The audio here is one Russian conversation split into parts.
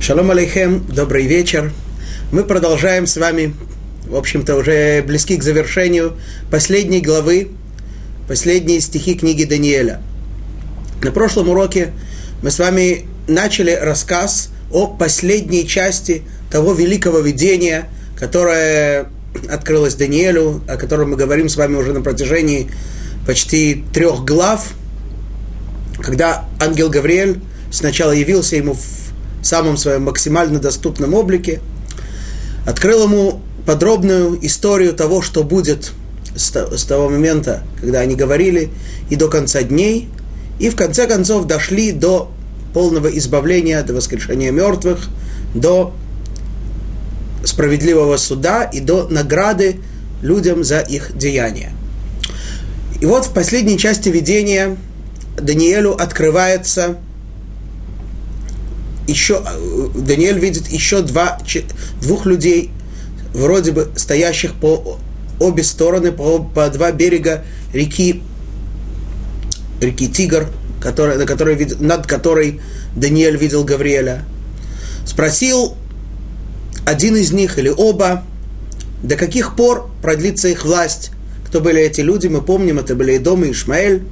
Шалом алейхем, добрый вечер. Мы продолжаем с вами, в общем-то, уже близки к завершению последней главы, последние стихи книги Даниэля. На прошлом уроке мы с вами начали рассказ о последней части того великого видения, которое открылось Даниэлю, о котором мы говорим с вами уже на протяжении почти трех глав, когда ангел Гавриэль сначала явился ему в самом своем максимально доступном облике, открыл ему подробную историю того, что будет с того момента, когда они говорили, и до конца дней, и в конце концов дошли до полного избавления, до воскрешения мертвых, до справедливого суда и до награды людям за их деяния. И вот в последней части видения Даниэлю открывается еще, э, Даниэль видит еще два, двух людей, вроде бы стоящих по обе стороны, по, по два берега реки, реки Тигр, который, на которой, над которой Даниэль видел Гавриэля. Спросил один из них или оба, до каких пор продлится их власть. Кто были эти люди, мы помним, это были Идом и Ишмаэль.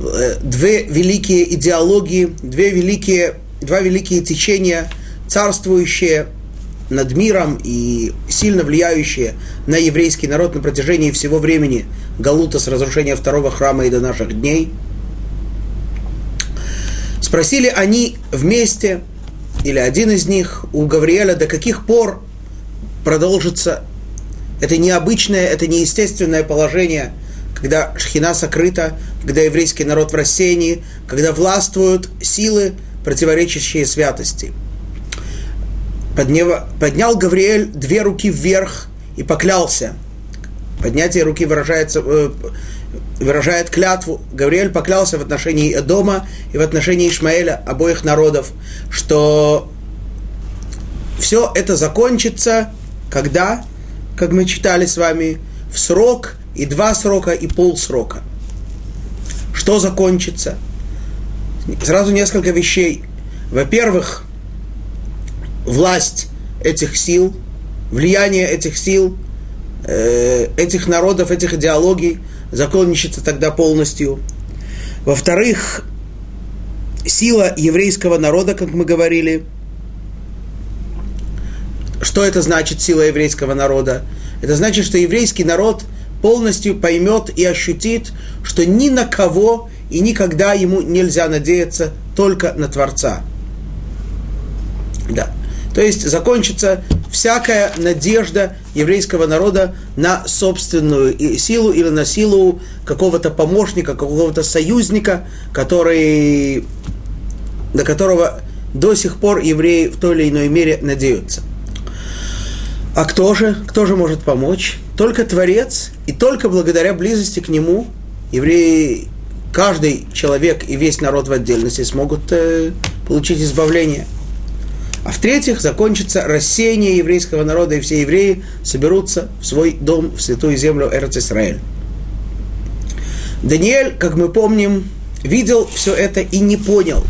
Э, две великие идеологии, две великие два великие течения, царствующие над миром и сильно влияющие на еврейский народ на протяжении всего времени Галута с разрушения второго храма и до наших дней. Спросили они вместе, или один из них, у Гавриэля, до каких пор продолжится это необычное, это неестественное положение, когда шхина сокрыта, когда еврейский народ в рассеянии, когда властвуют силы, противоречащие святости. Поднял, Гавриэль две руки вверх и поклялся. Поднятие руки выражается, э, выражает клятву. Гавриэль поклялся в отношении Эдома и в отношении Ишмаэля, обоих народов, что все это закончится, когда, как мы читали с вами, в срок и два срока и полсрока. Что закончится? сразу несколько вещей. Во-первых, власть этих сил, влияние этих сил, э, этих народов, этих идеологий закончится тогда полностью. Во-вторых, сила еврейского народа, как мы говорили. Что это значит, сила еврейского народа? Это значит, что еврейский народ полностью поймет и ощутит, что ни на кого и никогда ему нельзя надеяться только на Творца. Да. То есть закончится всякая надежда еврейского народа на собственную силу или на силу какого-то помощника, какого-то союзника, который, до которого до сих пор евреи в той или иной мере надеются. А кто же, кто же может помочь? Только Творец, и только благодаря близости к Нему евреи каждый человек и весь народ в отдельности смогут э, получить избавление. А в-третьих, закончится рассеяние еврейского народа, и все евреи соберутся в свой дом, в святую землю Эрц-Исраэль. Даниэль, как мы помним, видел все это и не понял,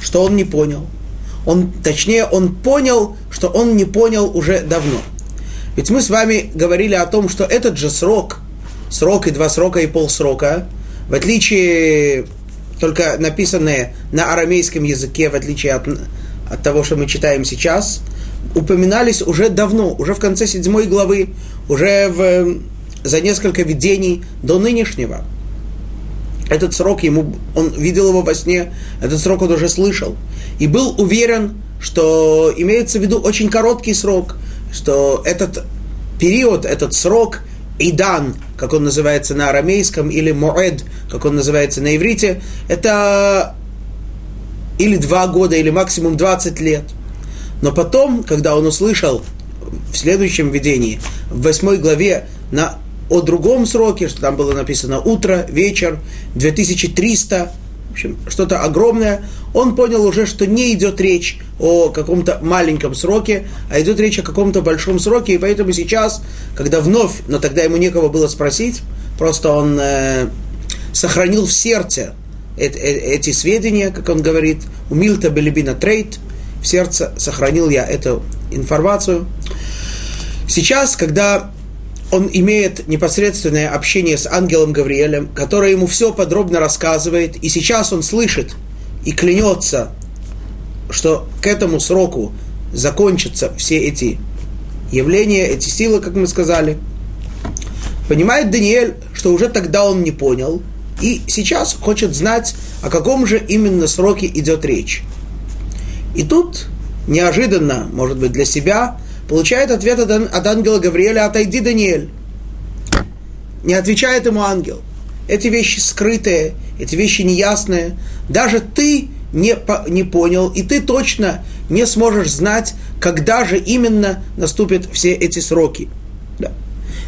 что он не понял. Он, точнее, он понял, что он не понял уже давно. Ведь мы с вами говорили о том, что этот же срок, срок и два срока и полсрока, в отличие только написанные на арамейском языке, в отличие от, от того, что мы читаем сейчас, упоминались уже давно, уже в конце седьмой главы, уже в, за несколько видений до нынешнего. Этот срок ему, он видел его во сне, этот срок он уже слышал. И был уверен, что имеется в виду очень короткий срок, что этот период, этот срок – Идан, как он называется на арамейском, или Моэд, как он называется на иврите, это или два года, или максимум 20 лет. Но потом, когда он услышал в следующем видении, в восьмой главе, на, о другом сроке, что там было написано утро, вечер, 2300 общем, что-то огромное, он понял уже, что не идет речь о каком-то маленьком сроке, а идет речь о каком-то большом сроке, и поэтому сейчас, когда вновь, но тогда ему некого было спросить, просто он э, сохранил в сердце эти сведения, как он говорит, умильта белибина трейд, в сердце сохранил я эту информацию. Сейчас, когда он имеет непосредственное общение с ангелом Гавриэлем, который ему все подробно рассказывает, и сейчас он слышит и клянется, что к этому сроку закончатся все эти явления, эти силы, как мы сказали. Понимает Даниэль, что уже тогда он не понял, и сейчас хочет знать, о каком же именно сроке идет речь. И тут неожиданно, может быть, для себя, получает ответ от, ангела Гавриэля «Отойди, Даниэль». Не отвечает ему ангел. Эти вещи скрытые, эти вещи неясные. Даже ты не, по, не понял, и ты точно не сможешь знать, когда же именно наступят все эти сроки. Да.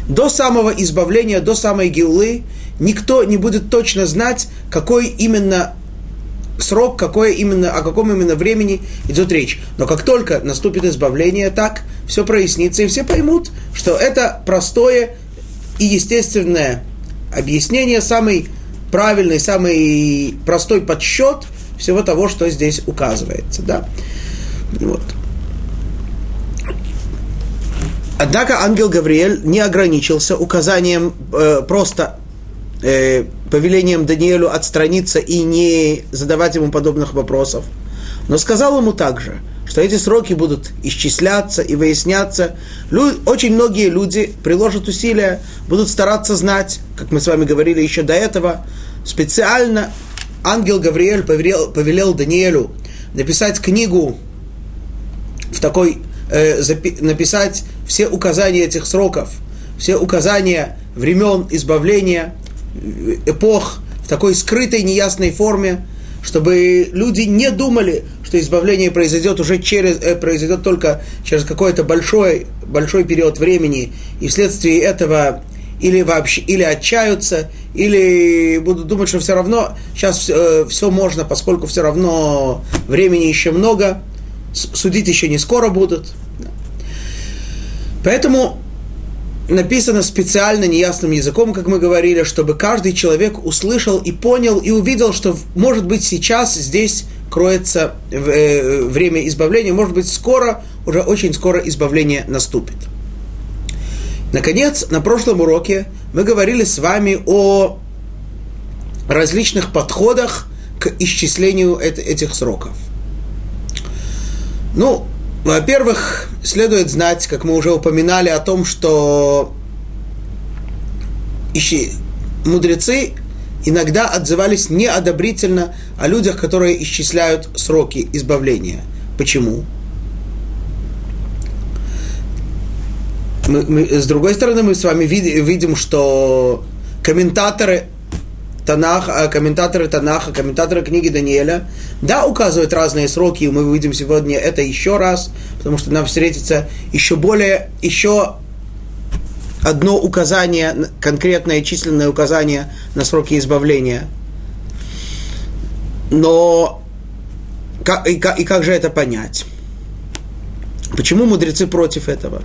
До самого избавления, до самой геулы никто не будет точно знать, какой именно срок, какое именно, о каком именно времени идет речь. Но как только наступит избавление, так все прояснится, и все поймут, что это простое и естественное объяснение, самый правильный, самый простой подсчет всего того, что здесь указывается. Да? Вот. Однако ангел Гавриэль не ограничился указанием э, просто э, повелением Даниэлю отстраниться и не задавать ему подобных вопросов. Но сказал ему также, что эти сроки будут исчисляться и выясняться. Лю- очень многие люди приложат усилия, будут стараться знать, как мы с вами говорили еще до этого, специально ангел Гавриэль повелел, повелел Даниэлю написать книгу в такой, э, запи- написать все указания этих сроков, все указания времен избавления – эпох в такой скрытой, неясной форме, чтобы люди не думали, что избавление произойдет уже через, э, произойдет только через какой-то большой, большой период времени, и вследствие этого или вообще, или отчаются, или будут думать, что все равно сейчас э, все можно, поскольку все равно времени еще много, судить еще не скоро будут. Поэтому написано специально неясным языком, как мы говорили, чтобы каждый человек услышал и понял и увидел, что, может быть, сейчас здесь кроется э, время избавления, может быть, скоро, уже очень скоро избавление наступит. Наконец, на прошлом уроке мы говорили с вами о различных подходах к исчислению этих сроков. Ну, во-первых, следует знать, как мы уже упоминали, о том, что ищи, мудрецы иногда отзывались неодобрительно о людях, которые исчисляют сроки избавления. Почему? Мы, мы, с другой стороны, мы с вами видим, видим, что комментаторы Танаха, комментаторы Танаха, комментаторы книги Даниэля, да, указывают разные сроки, и мы увидим сегодня это еще раз, потому что нам встретится еще более, еще одно указание, конкретное численное указание на сроки избавления. Но как, и, как, и как же это понять? Почему мудрецы против этого?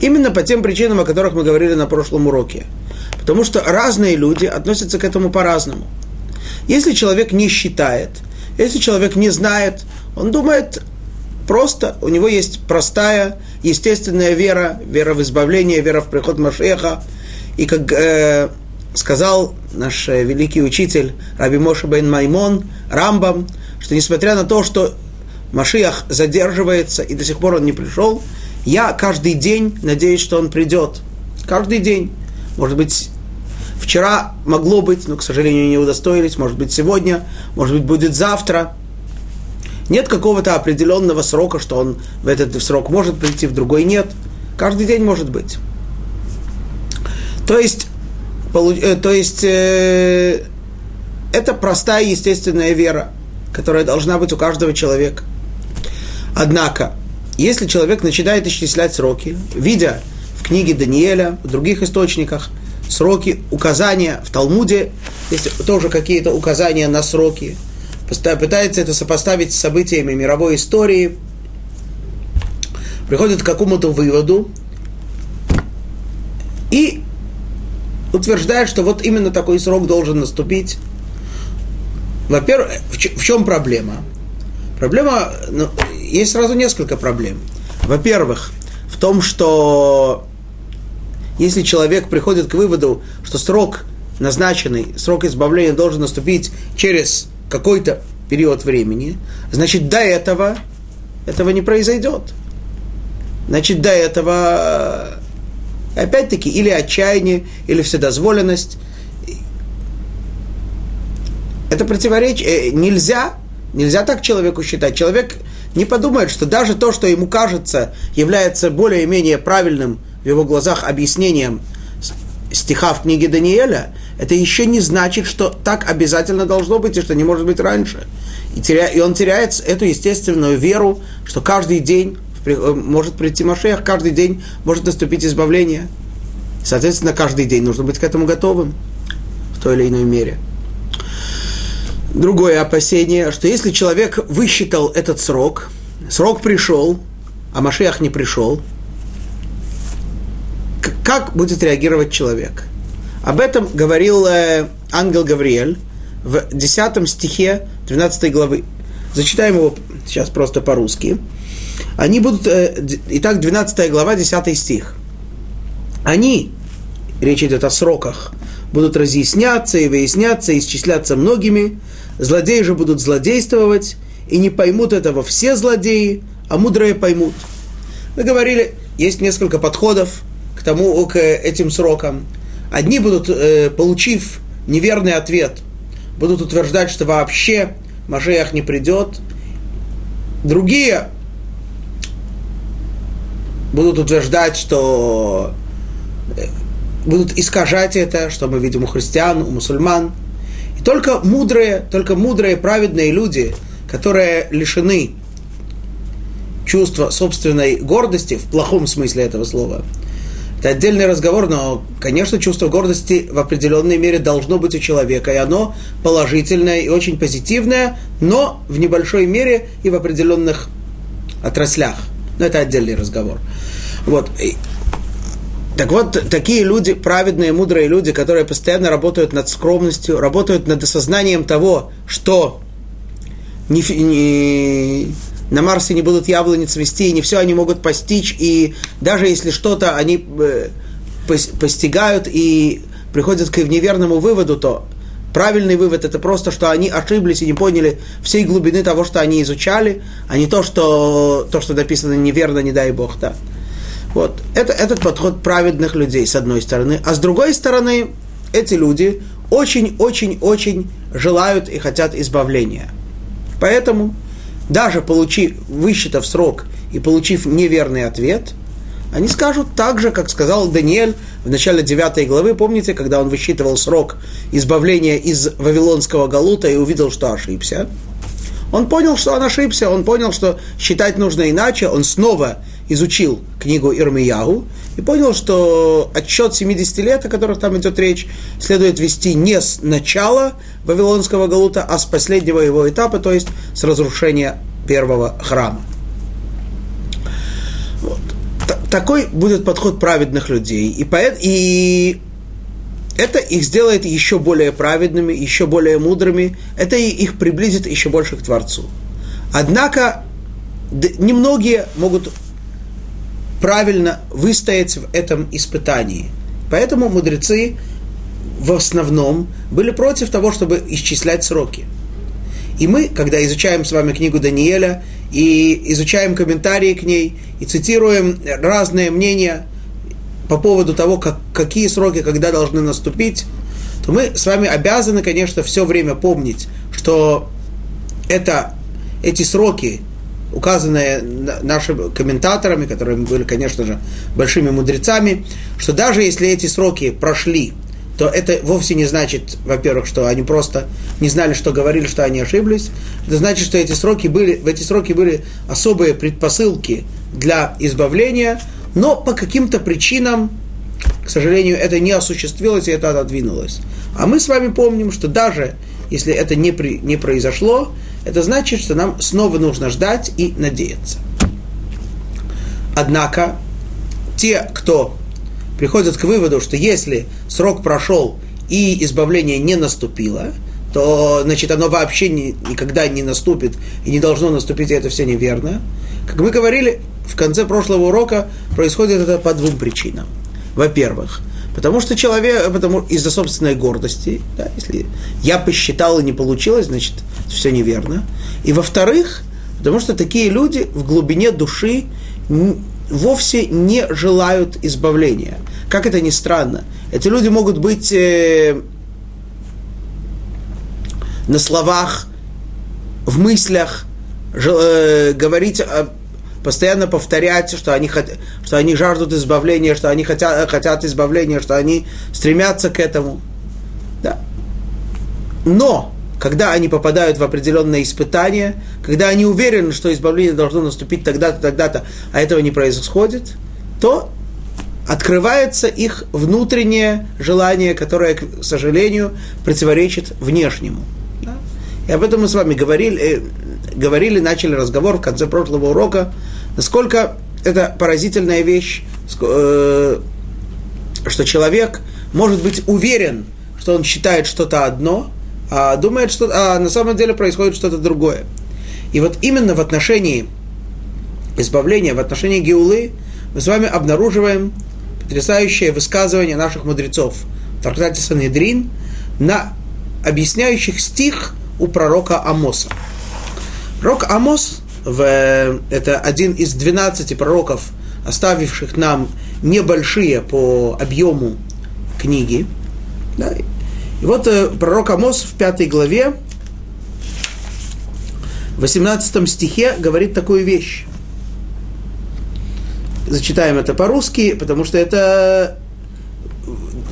Именно по тем причинам, о которых мы говорили на прошлом уроке – Потому что разные люди относятся к этому по-разному. Если человек не считает, если человек не знает, он думает просто, у него есть простая, естественная вера, вера в избавление, вера в приход Машеха. И как э, сказал наш э, великий учитель Раби Моше бен Маймон, Рамбам, что несмотря на то, что Машиах задерживается и до сих пор он не пришел, я каждый день надеюсь, что он придет. Каждый день. Может быть, Вчера могло быть, но, к сожалению, не удостоились. Может быть, сегодня, может быть, будет завтра. Нет какого-то определенного срока, что он в этот срок может прийти, в другой нет. Каждый день может быть. То есть, э, то есть э, это простая естественная вера, которая должна быть у каждого человека. Однако, если человек начинает исчислять сроки, видя в книге Даниэля, в других источниках – сроки, указания в Талмуде, есть тоже какие-то указания на сроки, пытается это сопоставить с событиями мировой истории, приходит к какому-то выводу и утверждает, что вот именно такой срок должен наступить. Во-первых, в чем проблема? Проблема, ну, есть сразу несколько проблем. Во-первых, в том, что если человек приходит к выводу, что срок назначенный, срок избавления должен наступить через какой-то период времени, значит, до этого этого не произойдет. Значит, до этого опять-таки или отчаяние, или вседозволенность. Это противоречие. Э, нельзя, нельзя так человеку считать. Человек не подумает, что даже то, что ему кажется, является более-менее правильным в его глазах объяснением стиха в книге Даниэля, это еще не значит, что так обязательно должно быть и что не может быть раньше. И, теря... и он теряет эту естественную веру, что каждый день э, может прийти Машех, каждый день может наступить избавление. Соответственно, каждый день нужно быть к этому готовым в той или иной мере. Другое опасение, что если человек высчитал этот срок, срок пришел, а Машех не пришел, как будет реагировать человек? Об этом говорил э, ангел Гавриэль в 10 стихе 12 главы. Зачитаем его сейчас просто по-русски. Они будут, э, итак, 12 глава, 10 стих. Они, речь идет о сроках, будут разъясняться и выясняться, исчисляться многими, злодеи же будут злодействовать, и не поймут этого все злодеи, а мудрые поймут. Мы говорили, есть несколько подходов тому, к этим срокам. Одни будут, э, получив неверный ответ, будут утверждать, что вообще Машеях не придет. Другие будут утверждать, что э, будут искажать это, что мы видим у христиан, у мусульман. И только мудрые, только мудрые, праведные люди, которые лишены чувства собственной гордости, в плохом смысле этого слова – это отдельный разговор, но, конечно, чувство гордости в определенной мере должно быть у человека, и оно положительное и очень позитивное, но в небольшой мере и в определенных отраслях. Но это отдельный разговор. Вот. Так вот, такие люди, праведные, мудрые люди, которые постоянно работают над скромностью, работают над осознанием того, что не, не, на Марсе не будут яблони цвести, и не все они могут постичь, и даже если что-то они э, постигают и приходят к неверному выводу, то правильный вывод это просто, что они ошиблись и не поняли всей глубины того, что они изучали, а не то, что, то, что написано неверно, не дай Бог, да. Вот. Это, этот подход праведных людей, с одной стороны. А с другой стороны, эти люди очень-очень-очень желают и хотят избавления. Поэтому даже получив, высчитав срок и получив неверный ответ, они скажут так же, как сказал Даниэль в начале 9 главы, помните, когда он высчитывал срок избавления из Вавилонского Галута и увидел, что ошибся. Он понял, что он ошибся, он понял, что считать нужно иначе, он снова изучил книгу Ирмиягу и понял, что отчет 70 лет, о которых там идет речь, следует вести не с начала Вавилонского Галута, а с последнего его этапа, то есть с разрушения первого храма. Вот. Такой будет подход праведных людей. И, поэт, и это их сделает еще более праведными, еще более мудрыми, это их приблизит еще больше к Творцу. Однако немногие могут правильно выстоять в этом испытании. Поэтому мудрецы в основном были против того, чтобы исчислять сроки. И мы, когда изучаем с вами книгу Даниэля и изучаем комментарии к ней и цитируем разные мнения по поводу того, как, какие сроки когда должны наступить, то мы с вами обязаны, конечно, все время помнить, что это, эти сроки указанное нашими комментаторами, которые были, конечно же, большими мудрецами, что даже если эти сроки прошли, то это вовсе не значит, во-первых, что они просто не знали, что говорили, что они ошиблись. Это значит, что эти сроки были, в эти сроки были особые предпосылки для избавления, но по каким-то причинам, к сожалению, это не осуществилось и это отодвинулось. А мы с вами помним, что даже если это не, при, не произошло, это значит, что нам снова нужно ждать и надеяться. Однако, те, кто приходят к выводу, что если срок прошел и избавление не наступило, то, значит, оно вообще не, никогда не наступит и не должно наступить, и это все неверно. Как мы говорили, в конце прошлого урока происходит это по двум причинам. Во-первых, потому что человек, потому из-за собственной гордости, да, если я посчитал и не получилось, значит, все неверно. И во-вторых, потому что такие люди в глубине души вовсе не желают избавления. Как это ни странно. Эти люди могут быть э, на словах, в мыслях, э, говорить, постоянно повторять, что они, хотят, что они жаждут избавления, что они хотят, хотят избавления, что они стремятся к этому. Да. Но, когда они попадают в определенное испытание, когда они уверены, что избавление должно наступить тогда-то, тогда-то, а этого не происходит, то открывается их внутреннее желание, которое, к сожалению, противоречит внешнему. И об этом мы с вами говорили, э, говорили, начали разговор в конце прошлого урока, насколько это поразительная вещь, э, что человек может быть уверен, что он считает что-то одно, а думает, что а на самом деле происходит что-то другое. И вот именно в отношении избавления, в отношении Геулы, мы с вами обнаруживаем потрясающее высказывание наших мудрецов в трактате Санедрин на объясняющих стих – у пророка Амоса. Пророк Амос в, это один из 12 пророков, оставивших нам небольшие по объему книги. Да. И вот э, пророк Амос в пятой главе, в 18 стихе говорит такую вещь. Зачитаем это по-русски, потому что это,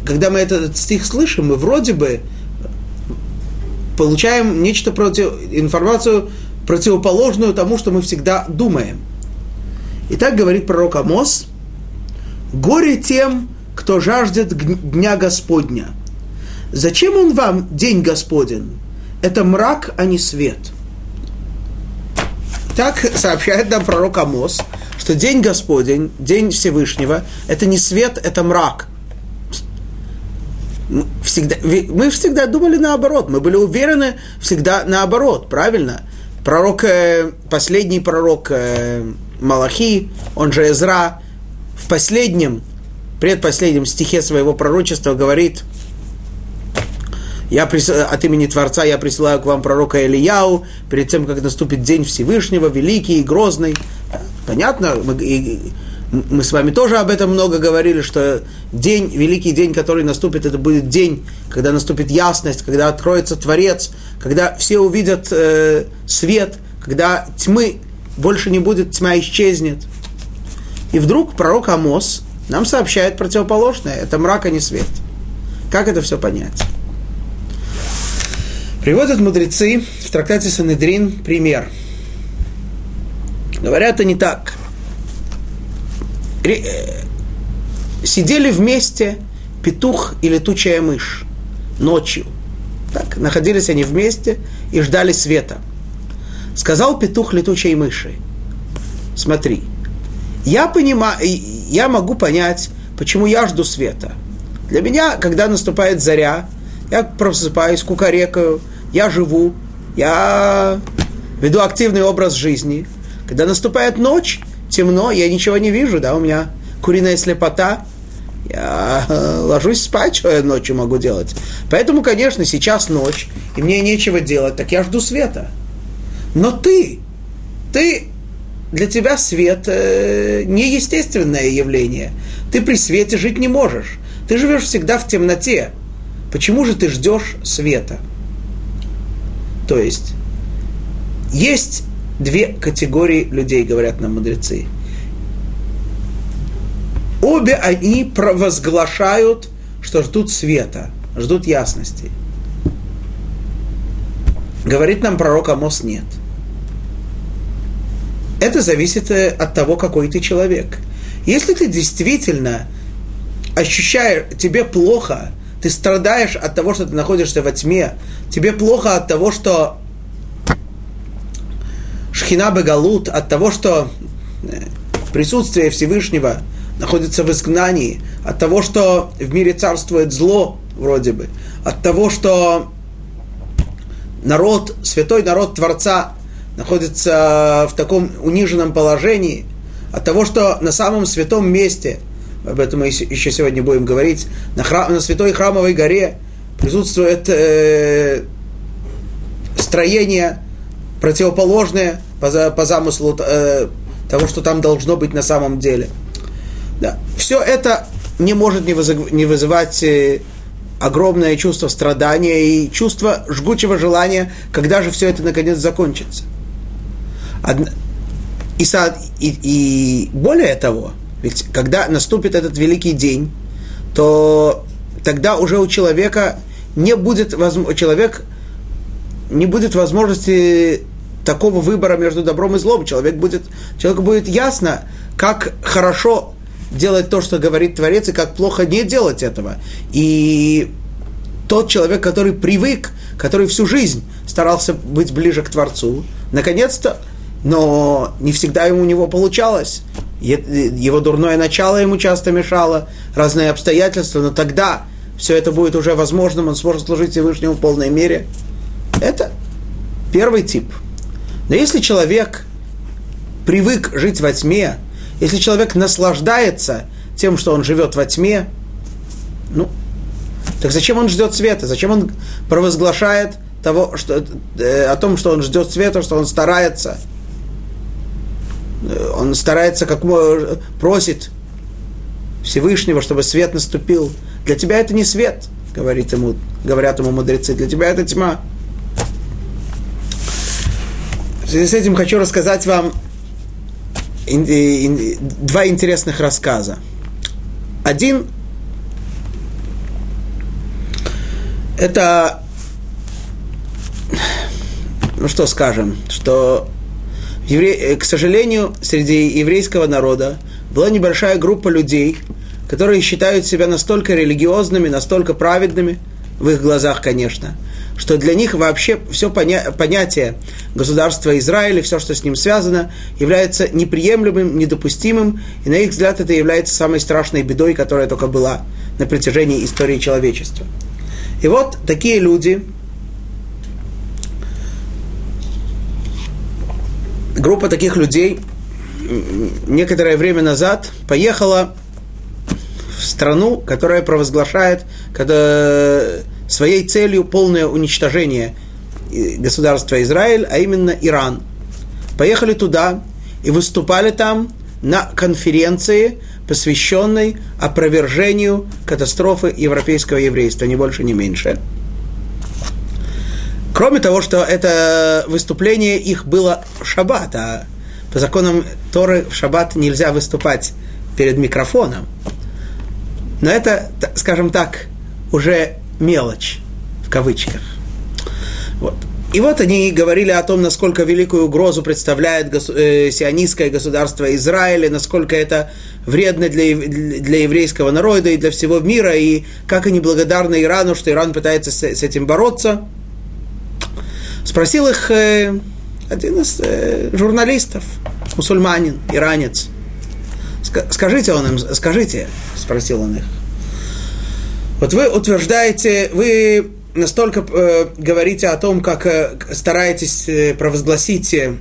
когда мы этот стих слышим, мы вроде бы получаем нечто против, информацию противоположную тому, что мы всегда думаем. И так говорит пророк Амос, «Горе тем, кто жаждет дня Господня. Зачем он вам день Господен? Это мрак, а не свет». Так сообщает нам пророк Амос, что день Господень, день Всевышнего, это не свет, это мрак – всегда, мы всегда думали наоборот, мы были уверены всегда наоборот, правильно? Пророк, э, последний пророк э, Малахи, он же Эзра, в последнем, предпоследнем стихе своего пророчества говорит, я прис... от имени Творца я присылаю к вам пророка Ильяу, перед тем, как наступит день Всевышнего, великий и грозный. Понятно, мы, мы с вами тоже об этом много говорили, что день, великий день, который наступит, это будет день, когда наступит ясность, когда откроется Творец, когда все увидят э, свет, когда тьмы больше не будет, тьма исчезнет. И вдруг пророк Амос нам сообщает противоположное. Это мрак, а не свет. Как это все понять? Приводят мудрецы в трактате Санедрин пример. Говорят они так – Э, сидели вместе петух и летучая мышь ночью. Так, находились они вместе и ждали света. Сказал петух летучей мыши, смотри, я понимаю, я могу понять, почему я жду света. Для меня, когда наступает заря, я просыпаюсь, кукарекаю, я живу, я веду активный образ жизни. Когда наступает ночь, темно, я ничего не вижу, да, у меня куриная слепота, я э, ложусь спать, что я ночью могу делать. Поэтому, конечно, сейчас ночь, и мне нечего делать, так я жду света. Но ты, ты, для тебя свет э, неестественное явление. Ты при свете жить не можешь. Ты живешь всегда в темноте. Почему же ты ждешь света? То есть, есть две категории людей, говорят нам мудрецы. Обе они провозглашают, что ждут света, ждут ясности. Говорит нам пророк Амос нет. Это зависит э, от того, какой ты человек. Если ты действительно ощущаешь, тебе плохо, ты страдаешь от того, что ты находишься во тьме, тебе плохо от того, что Шхина Бегалут от того, что э, присутствие Всевышнего находится в изгнании, от того, что в мире царствует зло, вроде бы, от того, что народ, святой народ Творца находится в таком униженном положении от того, что на самом святом месте, об этом мы еще сегодня будем говорить, на, храм, на святой храмовой горе присутствует э, строение противоположное по, по замыслу э, того, что там должно быть на самом деле. Да. Все это не может не, вызыв, не вызывать э, огромное чувство страдания и чувство жгучего желания, когда же все это наконец закончится. Одна, и, и, и более того, ведь когда наступит этот великий день, то тогда уже у человека не будет человек не будет возможности такого выбора между добром и злом. Человек будет, человеку будет ясно, как хорошо делать то, что говорит Творец, и как плохо не делать этого. И тот человек, который привык, который всю жизнь старался быть ближе к Творцу, наконец-то, но не всегда ему у него получалось. Его дурное начало ему часто мешало, разные обстоятельства, но тогда все это будет уже возможным, он сможет служить Всевышнему в полной мере. Это первый тип. Но если человек привык жить во тьме, если человек наслаждается тем, что он живет во тьме, ну, так зачем он ждет света? Зачем он провозглашает того, что, э, о том, что он ждет света, что он старается? Э, он старается, как просит Всевышнего, чтобы свет наступил. Для тебя это не свет, говорит ему, говорят ему мудрецы, для тебя это тьма. Связи с этим хочу рассказать вам два интересных рассказа. Один это, ну что скажем, что, евре... к сожалению, среди еврейского народа была небольшая группа людей, которые считают себя настолько религиозными, настолько праведными, в их глазах, конечно, что для них вообще все поня- понятие государства Израиля, все, что с ним связано, является неприемлемым, недопустимым, и на их взгляд это является самой страшной бедой, которая только была на протяжении истории человечества. И вот такие люди, группа таких людей некоторое время назад поехала в страну, которая провозглашает когда, своей целью полное уничтожение государства Израиль, а именно Иран. Поехали туда и выступали там на конференции, посвященной опровержению катастрофы европейского еврейства, ни больше, ни меньше. Кроме того, что это выступление их было в шаббат, а по законам Торы в шаббат нельзя выступать перед микрофоном. Но это, скажем так, уже мелочь, в кавычках. Вот. И вот они говорили о том, насколько великую угрозу представляет гос- э, сионистское государство Израиля, насколько это вредно для, для еврейского народа и для всего мира, и как они благодарны Ирану, что Иран пытается с, с этим бороться. Спросил их э, один из э, журналистов, мусульманин, иранец. Скажите он им, скажите, спросил он их. Вот вы утверждаете, вы настолько э, говорите о том, как э, стараетесь э, провозгласить, э,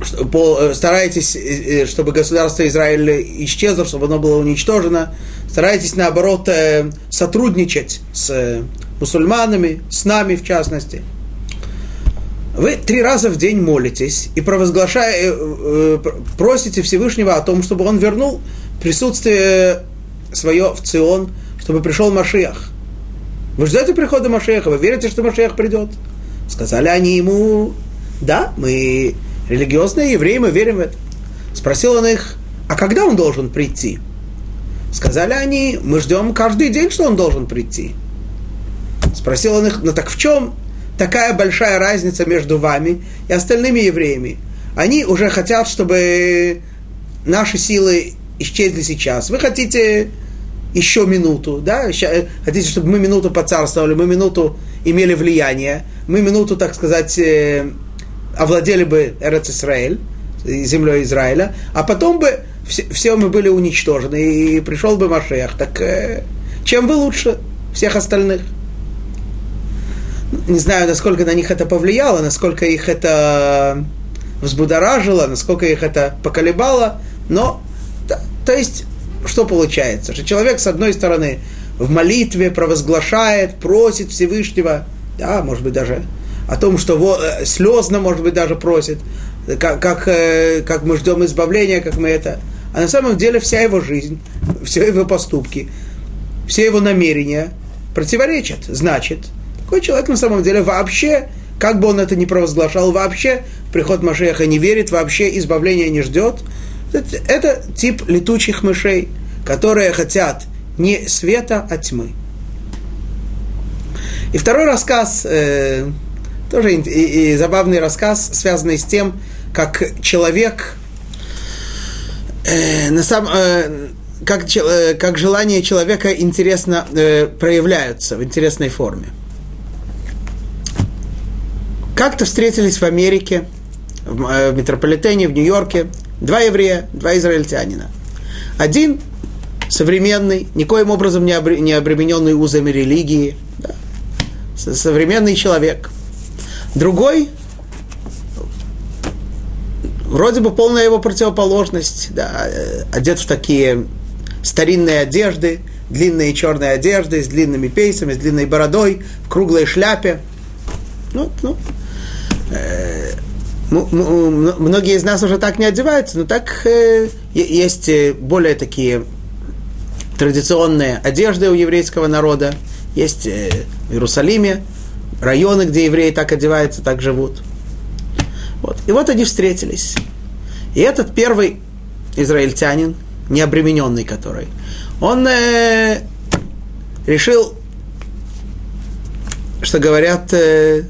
э, стараетесь, э, чтобы государство Израиля исчезло, чтобы оно было уничтожено, стараетесь, наоборот, э, сотрудничать с э, мусульманами, с нами в частности – вы три раза в день молитесь и провозглашая, э, э, просите Всевышнего о том, чтобы он вернул присутствие свое в Цион, чтобы пришел Машиах. Вы ждете прихода Машеха, вы верите, что Машех придет? Сказали они ему, да, мы религиозные евреи, мы верим в это. Спросил он их, а когда он должен прийти? Сказали они, мы ждем каждый день, что он должен прийти. Спросил он их, ну так в чем такая большая разница между вами и остальными евреями. Они уже хотят, чтобы наши силы исчезли сейчас. Вы хотите еще минуту, да? Э, хотите, чтобы мы минуту поцарствовали, мы минуту имели влияние, мы минуту, так сказать, э, овладели бы Эрец Израиль, землей Израиля, а потом бы все, все мы были уничтожены, и пришел бы Машех. Так э, чем вы лучше всех остальных? Не знаю, насколько на них это повлияло, насколько их это взбудоражило, насколько их это поколебало, но, да, то есть, что получается? Что человек, с одной стороны, в молитве провозглашает, просит Всевышнего, да, может быть, даже о том, что вот, э, слезно, может быть, даже просит, как, как, э, как мы ждем избавления, как мы это. А на самом деле вся его жизнь, все его поступки, все его намерения противоречат. Значит, такой человек на самом деле вообще, как бы он это ни провозглашал, вообще в приход Машеха не верит, вообще избавления не ждет. Это, тип летучих мышей, которые хотят не света, а тьмы. И второй рассказ, э, тоже и, и, забавный рассказ, связанный с тем, как человек э, на самом э, как, э, как желание человека интересно э, проявляются в интересной форме. Как-то встретились в Америке, в, э, в метрополитене, в Нью-Йорке, два еврея, два израильтянина. Один современный, никоим образом не, обре, не обремененный узами религии, да, современный человек. Другой вроде бы полная его противоположность, да, э, одет в такие старинные одежды, длинные черные одежды с длинными пейсами, с длинной бородой, в круглой шляпе. Ну, ну, э, многие из нас уже так не одеваются, но так э, есть э, более такие традиционные одежды у еврейского народа. Есть э, в Иерусалиме районы, где евреи так одеваются, так живут. Вот. И вот они встретились. И этот первый израильтянин, необремененный который, он э, решил, что говорят э,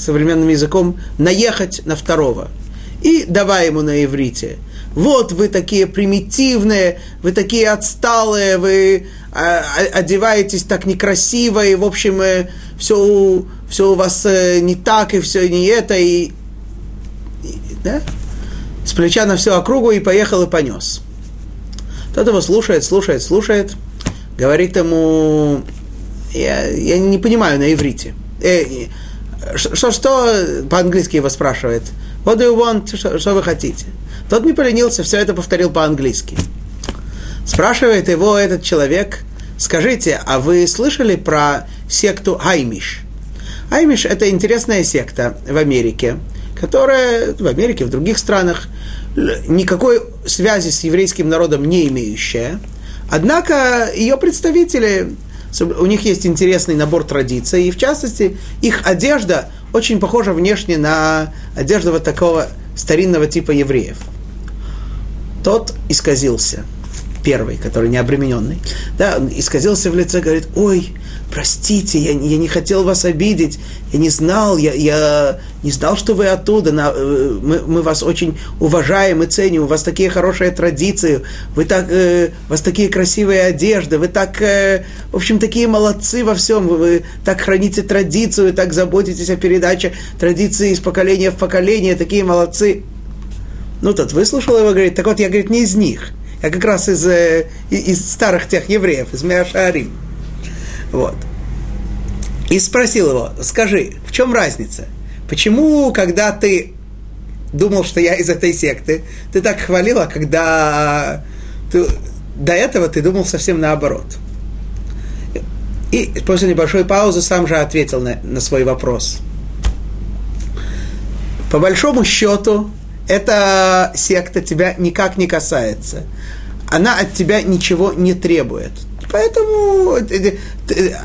современным языком, наехать на второго. И давай ему на иврите. Вот вы такие примитивные, вы такие отсталые, вы э, одеваетесь так некрасиво, и, в общем, э, все, все у вас э, не так, и все не это, и да? с плеча на всю округу и поехал и понес. Тот его слушает, слушает, слушает, говорит ему, я, я не понимаю на иврите. Э, что, что по-английски его спрашивает? What do you want? Что, что вы хотите? Тот не поленился, все это повторил по-английски. Спрашивает его этот человек, скажите, а вы слышали про секту Хаймиш? Хаймиш – это интересная секта в Америке, которая в Америке, в других странах никакой связи с еврейским народом не имеющая. Однако ее представители, у них есть интересный набор традиций, и в частности их одежда очень похожа внешне на одежду вот такого старинного типа евреев. Тот исказился, первый, который не обремененный, да, он исказился в лице, говорит, ой, простите, я, я не хотел вас обидеть, я не знал, я, я не знал, что вы оттуда, на, э, мы, мы вас очень уважаем и ценим, у вас такие хорошие традиции, вы так, э, у вас такие красивые одежды, вы так, э, в общем, такие молодцы во всем, вы, вы так храните традицию, так заботитесь о передаче традиции из поколения в поколение, такие молодцы. Ну, тот выслушал его, говорит, так вот, я, говорит, не из них, я как раз из, э, из старых тех евреев, из Меашарим. Вот. И спросил его, скажи, в чем разница? Почему, когда ты думал, что я из этой секты, ты так хвалила, когда ты, до этого ты думал совсем наоборот? И после небольшой паузы сам же ответил на, на свой вопрос. По большому счету, эта секта тебя никак не касается. Она от тебя ничего не требует. Поэтому э, э,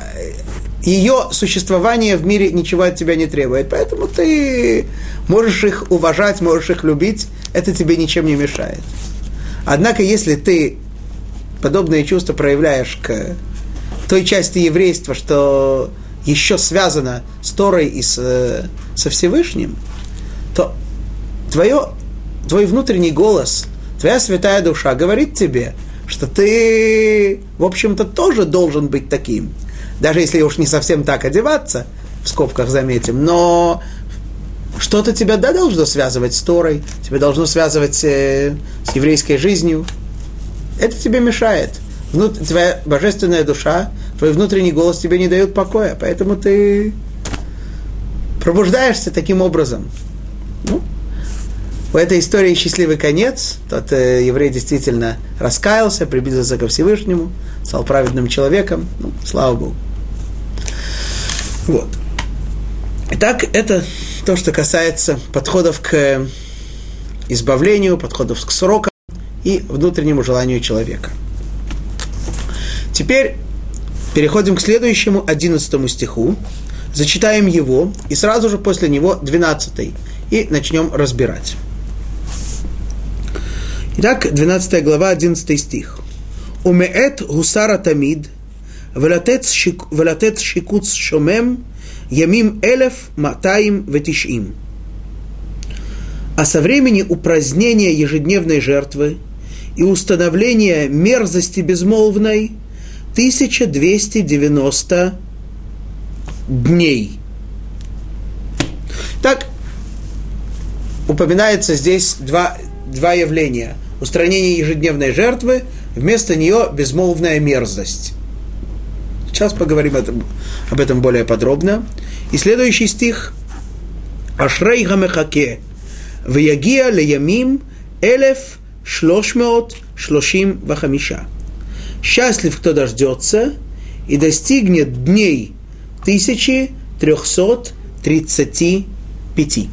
ее существование в мире ничего от тебя не требует. Поэтому ты можешь их уважать, можешь их любить, это тебе ничем не мешает. Однако, если ты подобные чувства проявляешь к той части еврейства, что еще связано с Торой и с, э, со Всевышним, то твое, твой внутренний голос, твоя святая душа говорит тебе – что ты, в общем-то, тоже должен быть таким. Даже если уж не совсем так одеваться, в скобках заметим, но что-то тебя, да, должно связывать с Торой, тебя должно связывать э, с еврейской жизнью. Это тебе мешает. Внут, твоя божественная душа, твой внутренний голос тебе не дает покоя, поэтому ты пробуждаешься таким образом. Ну, у этой истории счастливый конец. Тот э, еврей действительно раскаялся, приблизился ко Всевышнему, стал праведным человеком. Ну, слава Богу. Вот. Итак, это то, что касается подходов к избавлению, подходов к срокам и внутреннему желанию человека. Теперь переходим к следующему, одиннадцатому стиху, зачитаем его, и сразу же после него двенадцатый, и начнем разбирать. Итак, 12 глава, 11 стих. Умеет гусара тамид, ולתת שיקוץ שומם ямим элев матаим ветишим. А со времени упразднения ежедневной жертвы и установления мерзости безмолвной 1290 дней. Так, упоминается здесь два, два явления. Устранение ежедневной жертвы, вместо нее безмолвная мерзость. Сейчас поговорим об этом более подробно. И следующий стих. Ашрей гамехаке. Ваягия леямим элев шлошмеот шлошим вахамиша. Счастлив, кто дождется и достигнет дней 1335.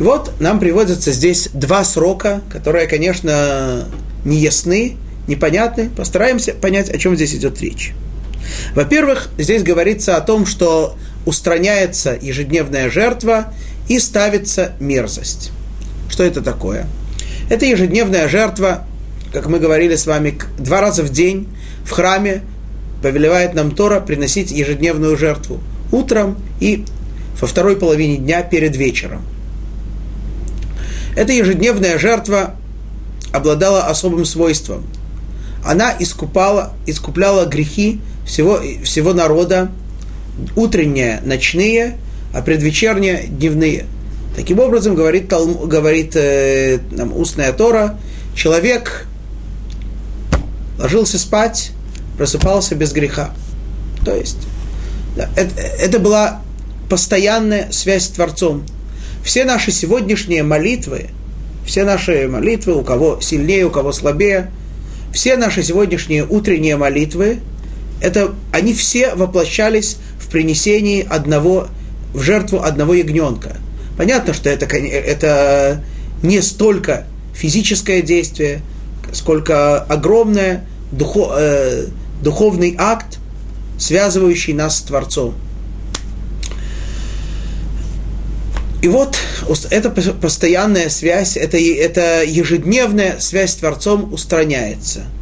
И вот нам приводятся здесь два срока, которые, конечно, не ясны, непонятны. Постараемся понять, о чем здесь идет речь. Во-первых, здесь говорится о том, что устраняется ежедневная жертва и ставится мерзость. Что это такое? Это ежедневная жертва, как мы говорили с вами, два раза в день в храме повелевает нам Тора приносить ежедневную жертву утром и во второй половине дня перед вечером. Эта ежедневная жертва обладала особым свойством. Она искупала, искупляла грехи всего, всего народа, утренние, ночные, а предвечерние, дневные. Таким образом, говорит, говорит э, нам устная Тора, человек ложился спать, просыпался без греха. То есть, да, это, это была постоянная связь с Творцом. Все наши сегодняшние молитвы, все наши молитвы, у кого сильнее, у кого слабее, все наши сегодняшние утренние молитвы, это, они все воплощались в принесении одного, в жертву одного ягненка. Понятно, что это, это не столько физическое действие, сколько огромное духо, э, духовный акт, связывающий нас с Творцом. И вот эта постоянная связь, это, это ежедневная связь с Творцом устраняется –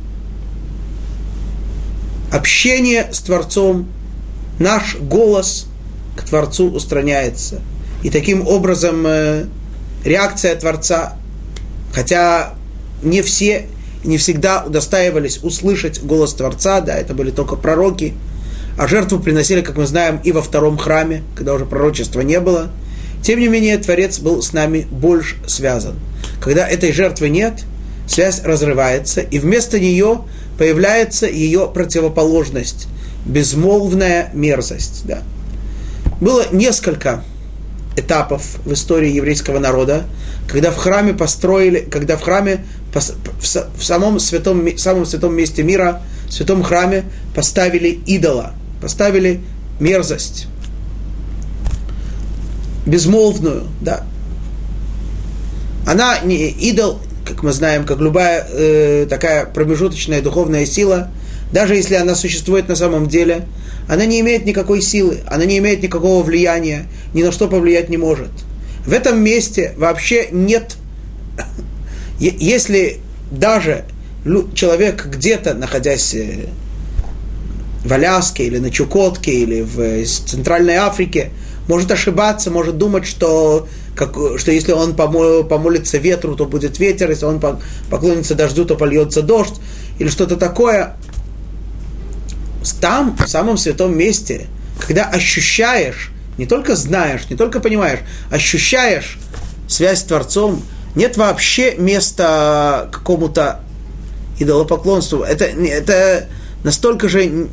общение с Творцом, наш голос к Творцу устраняется. И таким образом э, реакция Творца, хотя не все, не всегда удостаивались услышать голос Творца, да, это были только пророки, а жертву приносили, как мы знаем, и во втором храме, когда уже пророчества не было. Тем не менее, Творец был с нами больше связан. Когда этой жертвы нет, связь разрывается, и вместо нее появляется ее противоположность, безмолвная мерзость. Да. Было несколько этапов в истории еврейского народа, когда в храме построили, когда в храме, в самом святом, самом святом месте мира, в святом храме поставили идола, поставили мерзость, безмолвную, да. Она не идол, как мы знаем, как любая э, такая промежуточная духовная сила, даже если она существует на самом деле, она не имеет никакой силы, она не имеет никакого влияния, ни на что повлиять не может. В этом месте вообще нет, если даже человек где-то, находясь э, в Аляске или на Чукотке или в э, Центральной Африке, может ошибаться, может думать, что, как, что если он помолится ветру, то будет ветер, если он поклонится дождю, то польется дождь, или что-то такое. Там, в самом святом месте, когда ощущаешь, не только знаешь, не только понимаешь, ощущаешь связь с Творцом, нет вообще места какому-то идолопоклонству. Это, это настолько же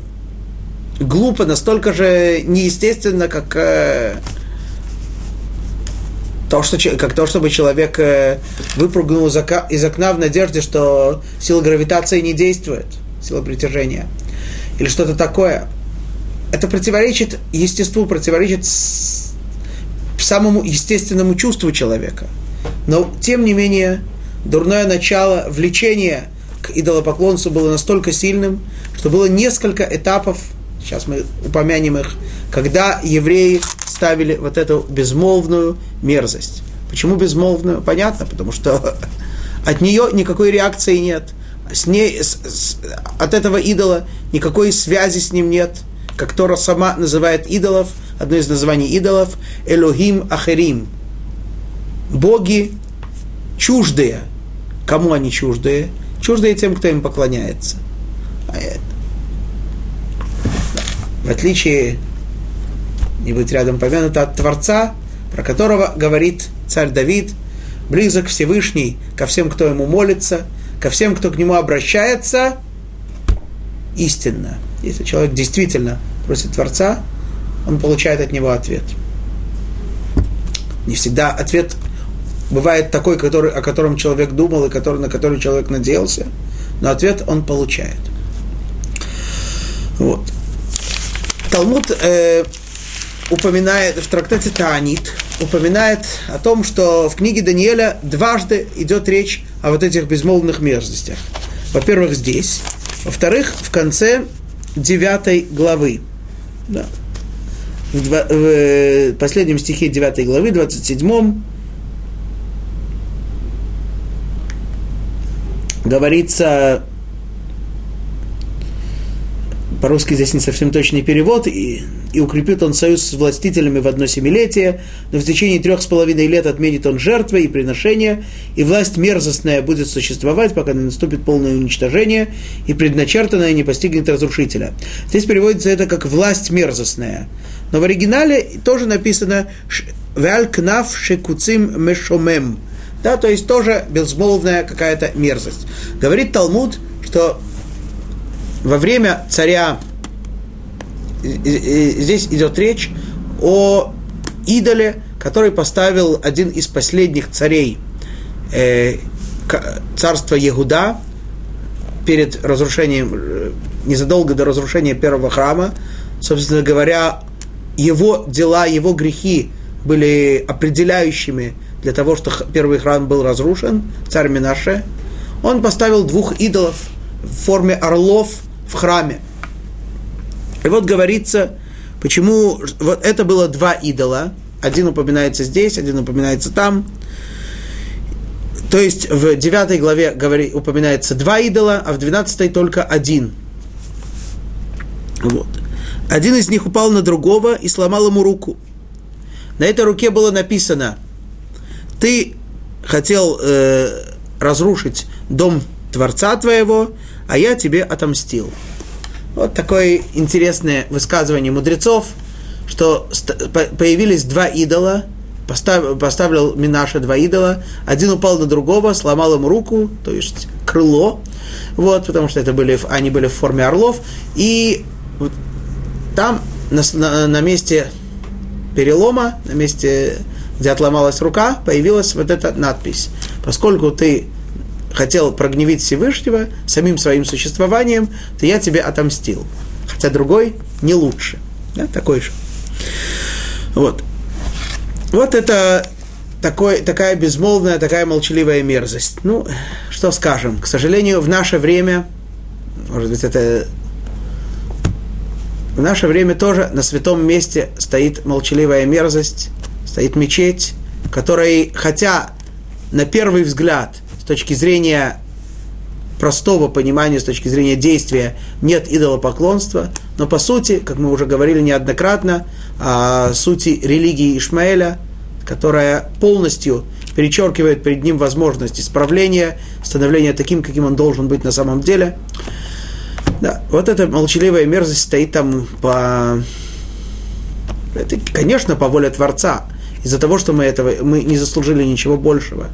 глупо, настолько же неестественно, как, э, То, что, как то, чтобы человек э, выпрыгнул из окна в надежде, что сила гравитации не действует, сила притяжения, или что-то такое. Это противоречит естеству, противоречит самому естественному чувству человека. Но, тем не менее, дурное начало, влечение к идолопоклонству было настолько сильным, что было несколько этапов, сейчас мы упомянем их, когда евреи ставили вот эту безмолвную мерзость. Почему безмолвную? Понятно, потому что от нее никакой реакции нет. С ней, с, с, от этого идола никакой связи с ним нет. Как Тора сама называет идолов, одно из названий идолов, Элохим Ахерим. Боги чуждые. Кому они чуждые? Чуждые тем, кто им поклоняется. В отличие не быть рядом помянуто от Творца, про которого говорит царь Давид, близок Всевышний ко всем, кто ему молится, ко всем, кто к нему обращается, истинно. Если человек действительно просит Творца, он получает от него ответ. Не всегда ответ бывает такой, который, о котором человек думал и который, на который человек надеялся, но ответ он получает. Вот. Талмуд э, упоминает в трактате Таанит, упоминает о том, что в книге Даниэля дважды идет речь о вот этих безмолвных мерзостях. Во-первых, здесь. Во-вторых, в конце девятой главы. Да. В, два, в э, последнем стихе девятой главы, 27 говорится по-русски здесь не совсем точный перевод, и, и укрепит он союз с властителями в одно семилетие, но в течение трех с половиной лет отменит он жертвы и приношения, и власть мерзостная будет существовать, пока не наступит полное уничтожение, и предначертанное не постигнет разрушителя. Здесь переводится это как власть мерзостная. Но в оригинале тоже написано «Вяль шекуцим мешомем», да, то есть тоже безмолвная какая-то мерзость. Говорит Талмуд, что во время царя, здесь идет речь о идоле, который поставил один из последних царей э, царства Егуда перед разрушением, э, незадолго до разрушения первого храма. Собственно говоря, его дела, его грехи были определяющими для того, что первый храм был разрушен, царь Минаше. Он поставил двух идолов в форме орлов – в храме. И вот говорится, почему вот это было два идола. Один упоминается здесь, один упоминается там. То есть в 9 главе говори, упоминается два идола, а в 12 только один. Вот. Один из них упал на другого и сломал ему руку. На этой руке было написано, ты хотел э, разрушить дом Творца твоего, а я тебе отомстил. Вот такое интересное высказывание мудрецов, что появились два идола, постав, поставил Минаша два идола, один упал на другого, сломал ему руку, то есть крыло, вот, потому что это были, они были в форме орлов, и вот там на, на, на месте перелома, на месте, где отломалась рука, появилась вот эта надпись. Поскольку ты хотел прогневить Всевышнего самим своим существованием, то я тебе отомстил. Хотя другой не лучше. Да, такой же. Вот. Вот это такой, такая безмолвная, такая молчаливая мерзость. Ну, что скажем, к сожалению, в наше время, может быть, это в наше время тоже на святом месте стоит молчаливая мерзость, стоит мечеть, которой, хотя на первый взгляд – точки зрения простого понимания, с точки зрения действия, нет идолопоклонства, но по сути, как мы уже говорили неоднократно, о сути религии Ишмаэля, которая полностью перечеркивает перед ним возможность исправления, становления таким, каким он должен быть на самом деле. Да, вот эта молчаливая мерзость стоит там по... Это, конечно, по воле Творца, из-за того, что мы этого, мы не заслужили ничего большего.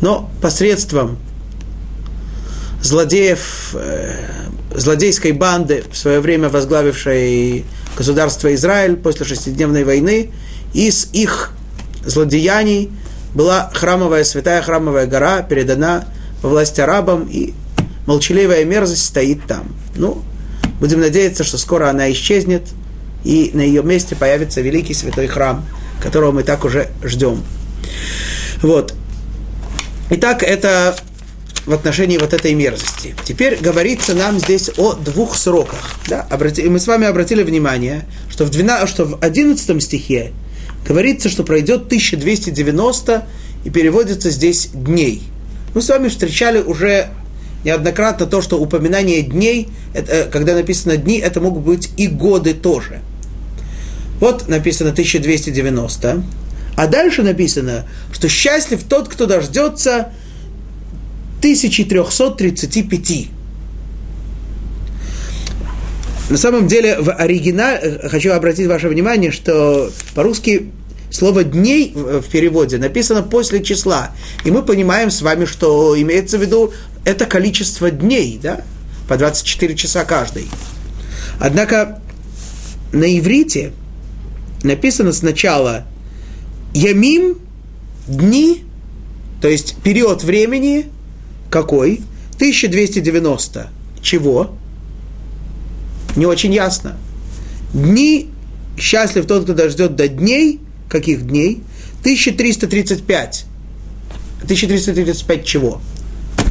Но посредством злодеев, э, злодейской банды, в свое время возглавившей государство Израиль после шестидневной войны, из их злодеяний была храмовая, святая храмовая гора, передана во власть арабам, и молчаливая мерзость стоит там. Ну, будем надеяться, что скоро она исчезнет, и на ее месте появится великий святой храм, которого мы так уже ждем. Вот. Итак, это в отношении вот этой мерзости. Теперь говорится нам здесь о двух сроках. Да? Обрати, мы с вами обратили внимание, что в, 12, что в 11 стихе говорится, что пройдет 1290 и переводится здесь дней. Мы с вами встречали уже неоднократно то, что упоминание дней, это, э, когда написано дни, это могут быть и годы тоже. Вот написано 1290, а дальше написано, что счастлив тот, кто дождется 1335. На самом деле, в оригинале, э, хочу обратить ваше внимание, что по-русски слово «дней» в переводе написано после числа. И мы понимаем с вами, что имеется в виду это количество дней, да? По 24 часа каждый. Однако на иврите написано сначала «ямим», «дни», то есть период времени, какой? 1290. Чего? Не очень ясно. Дни, счастлив тот, кто дождет до дней, каких дней? 1335. 1335 чего?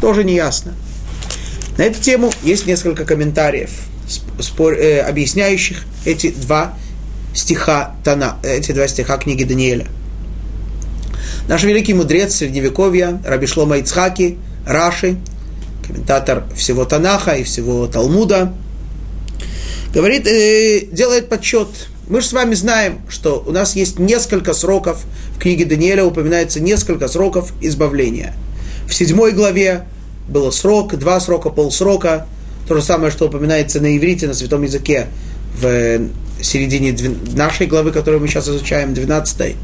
Тоже не ясно. На эту тему есть несколько комментариев, спор, э, объясняющих эти два стиха Тана, эти два стиха книги Даниэля. Наш великий мудрец Средневековья, Раби Шлома Ицхаки, Раши, комментатор всего Танаха и всего Талмуда, говорит, э, делает подсчет. Мы же с вами знаем, что у нас есть несколько сроков, в книге Даниэля упоминается несколько сроков избавления. В седьмой главе было срок, два срока, полсрока, то же самое, что упоминается на иврите, на святом языке в середине нашей главы, которую мы сейчас изучаем, 12.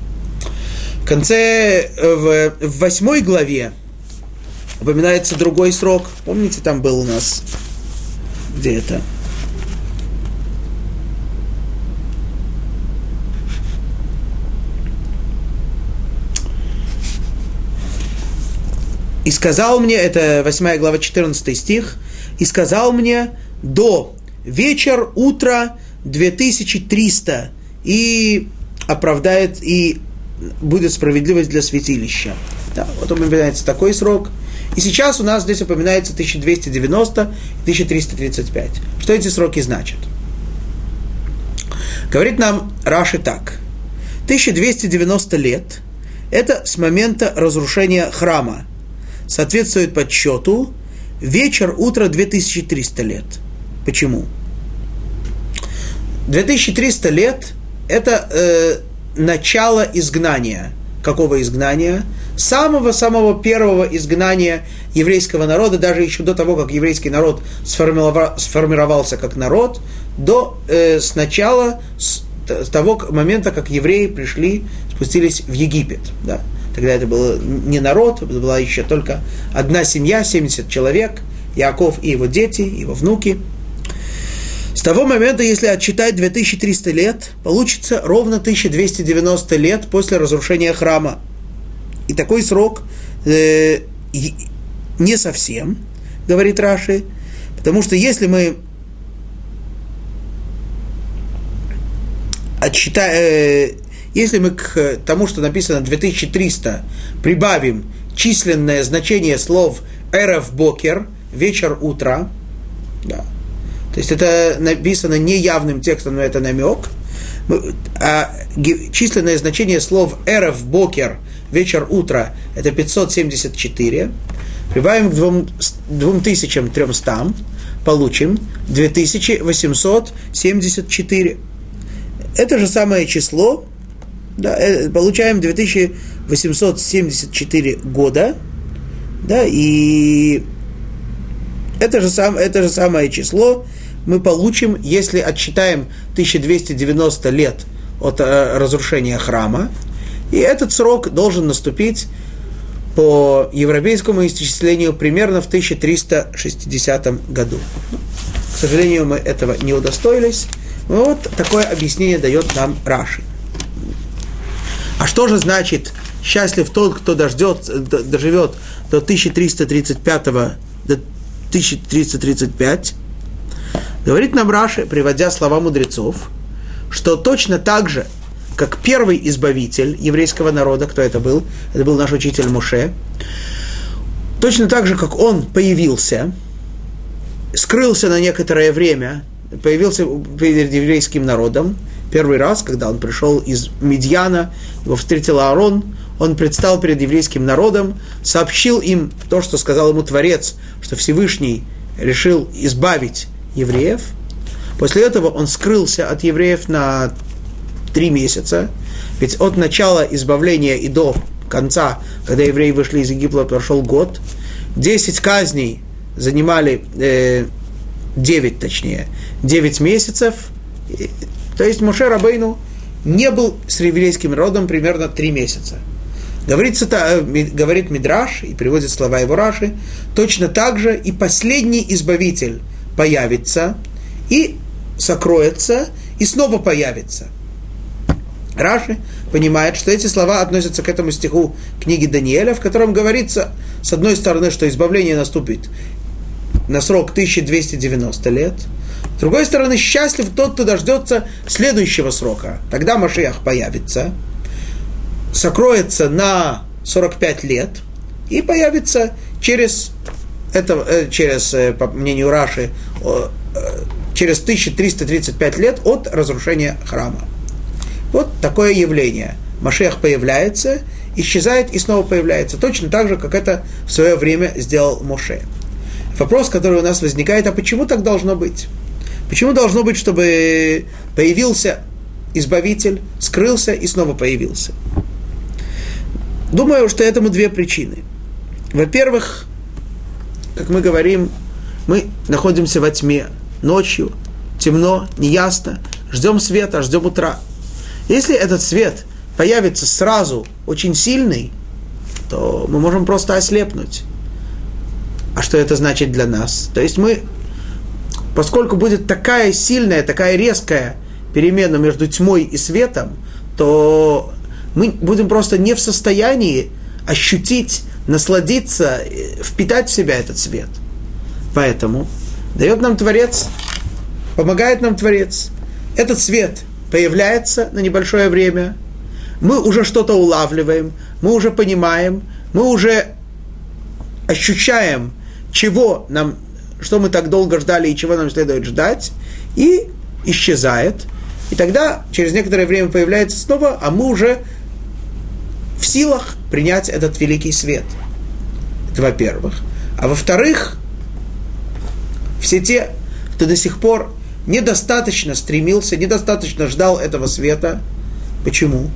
В конце, в, в восьмой главе упоминается другой срок. Помните, там был у нас, где это? И сказал мне, это 8 глава 14 стих, и сказал мне до вечер, утро 2300, и оправдает, и будет справедливость для святилища. Да, вот упоминается такой срок – и сейчас у нас здесь упоминается 1290 и 1335. Что эти сроки значат? Говорит нам Раши так. 1290 лет – это с момента разрушения храма. Соответствует подсчету вечер, утро 2300 лет. Почему? 2300 лет – это э, начало изгнания. Какого изгнания? самого-самого первого изгнания еврейского народа, даже еще до того, как еврейский народ сформировался как народ, до э, сначала, с, того момента, как евреи пришли, спустились в Египет. Да. Тогда это был не народ, это была еще только одна семья, 70 человек, Яков и его дети, его внуки. С того момента, если отчитать 2300 лет, получится ровно 1290 лет после разрушения храма. И такой срок э, не совсем, говорит Раши, потому что если мы отсчитаем, э, если мы к тому, что написано 2300, прибавим численное значение слов «эрев бокер», «вечер утра», да, то есть это написано не явным текстом, но это намек, а численное значение слов «эрев бокер», вечер, утро, это 574. Прибавим к 2300, получим 2874. Это же самое число, да, э, получаем 2874 года, да, и это же, сам, это же самое число мы получим, если отсчитаем 1290 лет от э, разрушения храма, и этот срок должен наступить по европейскому исчислению примерно в 1360 году. К сожалению, мы этого не удостоились. Вот такое объяснение дает нам Раши. А что же значит счастлив тот, кто дождет, доживет до 1335, до 1335, говорит нам Раши, приводя слова мудрецов, что точно так же, как первый избавитель еврейского народа, кто это был? Это был наш учитель Муше. Точно так же, как он появился, скрылся на некоторое время, появился перед еврейским народом, первый раз, когда он пришел из Медьяна, его встретил Аарон, он предстал перед еврейским народом, сообщил им то, что сказал ему Творец, что Всевышний решил избавить евреев. После этого он скрылся от евреев на три месяца, ведь от начала избавления и до конца, когда евреи вышли из Египта, прошел год. Десять казней занимали, э, 9 точнее, 9 месяцев. То есть Моше Рабейну не был с еврейским народом примерно 3 месяца. Говорится, э, говорит Мидраш и приводит слова его Раши, точно так же и последний избавитель появится и сокроется, и снова появится – Раши понимает, что эти слова относятся к этому стиху книги Даниэля, в котором говорится, с одной стороны, что избавление наступит на срок 1290 лет, с другой стороны, счастлив тот, кто дождется следующего срока. Тогда Машиах появится, сокроется на 45 лет и появится через, это, э, через э, по мнению Раши, э, через 1335 лет от разрушения храма. Вот такое явление. Машех появляется, исчезает и снова появляется. Точно так же, как это в свое время сделал Моше. Вопрос, который у нас возникает, а почему так должно быть? Почему должно быть, чтобы появился избавитель, скрылся и снова появился? Думаю, что этому две причины. Во-первых, как мы говорим, мы находимся во тьме, ночью, темно, неясно, ждем света, ждем утра – если этот свет появится сразу очень сильный, то мы можем просто ослепнуть. А что это значит для нас? То есть мы, поскольку будет такая сильная, такая резкая перемена между тьмой и светом, то мы будем просто не в состоянии ощутить, насладиться, э, впитать в себя этот свет. Поэтому дает нам Творец, помогает нам Творец. Этот свет – появляется на небольшое время, мы уже что-то улавливаем, мы уже понимаем, мы уже ощущаем, чего нам, что мы так долго ждали и чего нам следует ждать, и исчезает. И тогда через некоторое время появляется снова, а мы уже в силах принять этот великий свет. Это во-первых. А во-вторых, все те, кто до сих пор недостаточно стремился, недостаточно ждал этого света. Почему?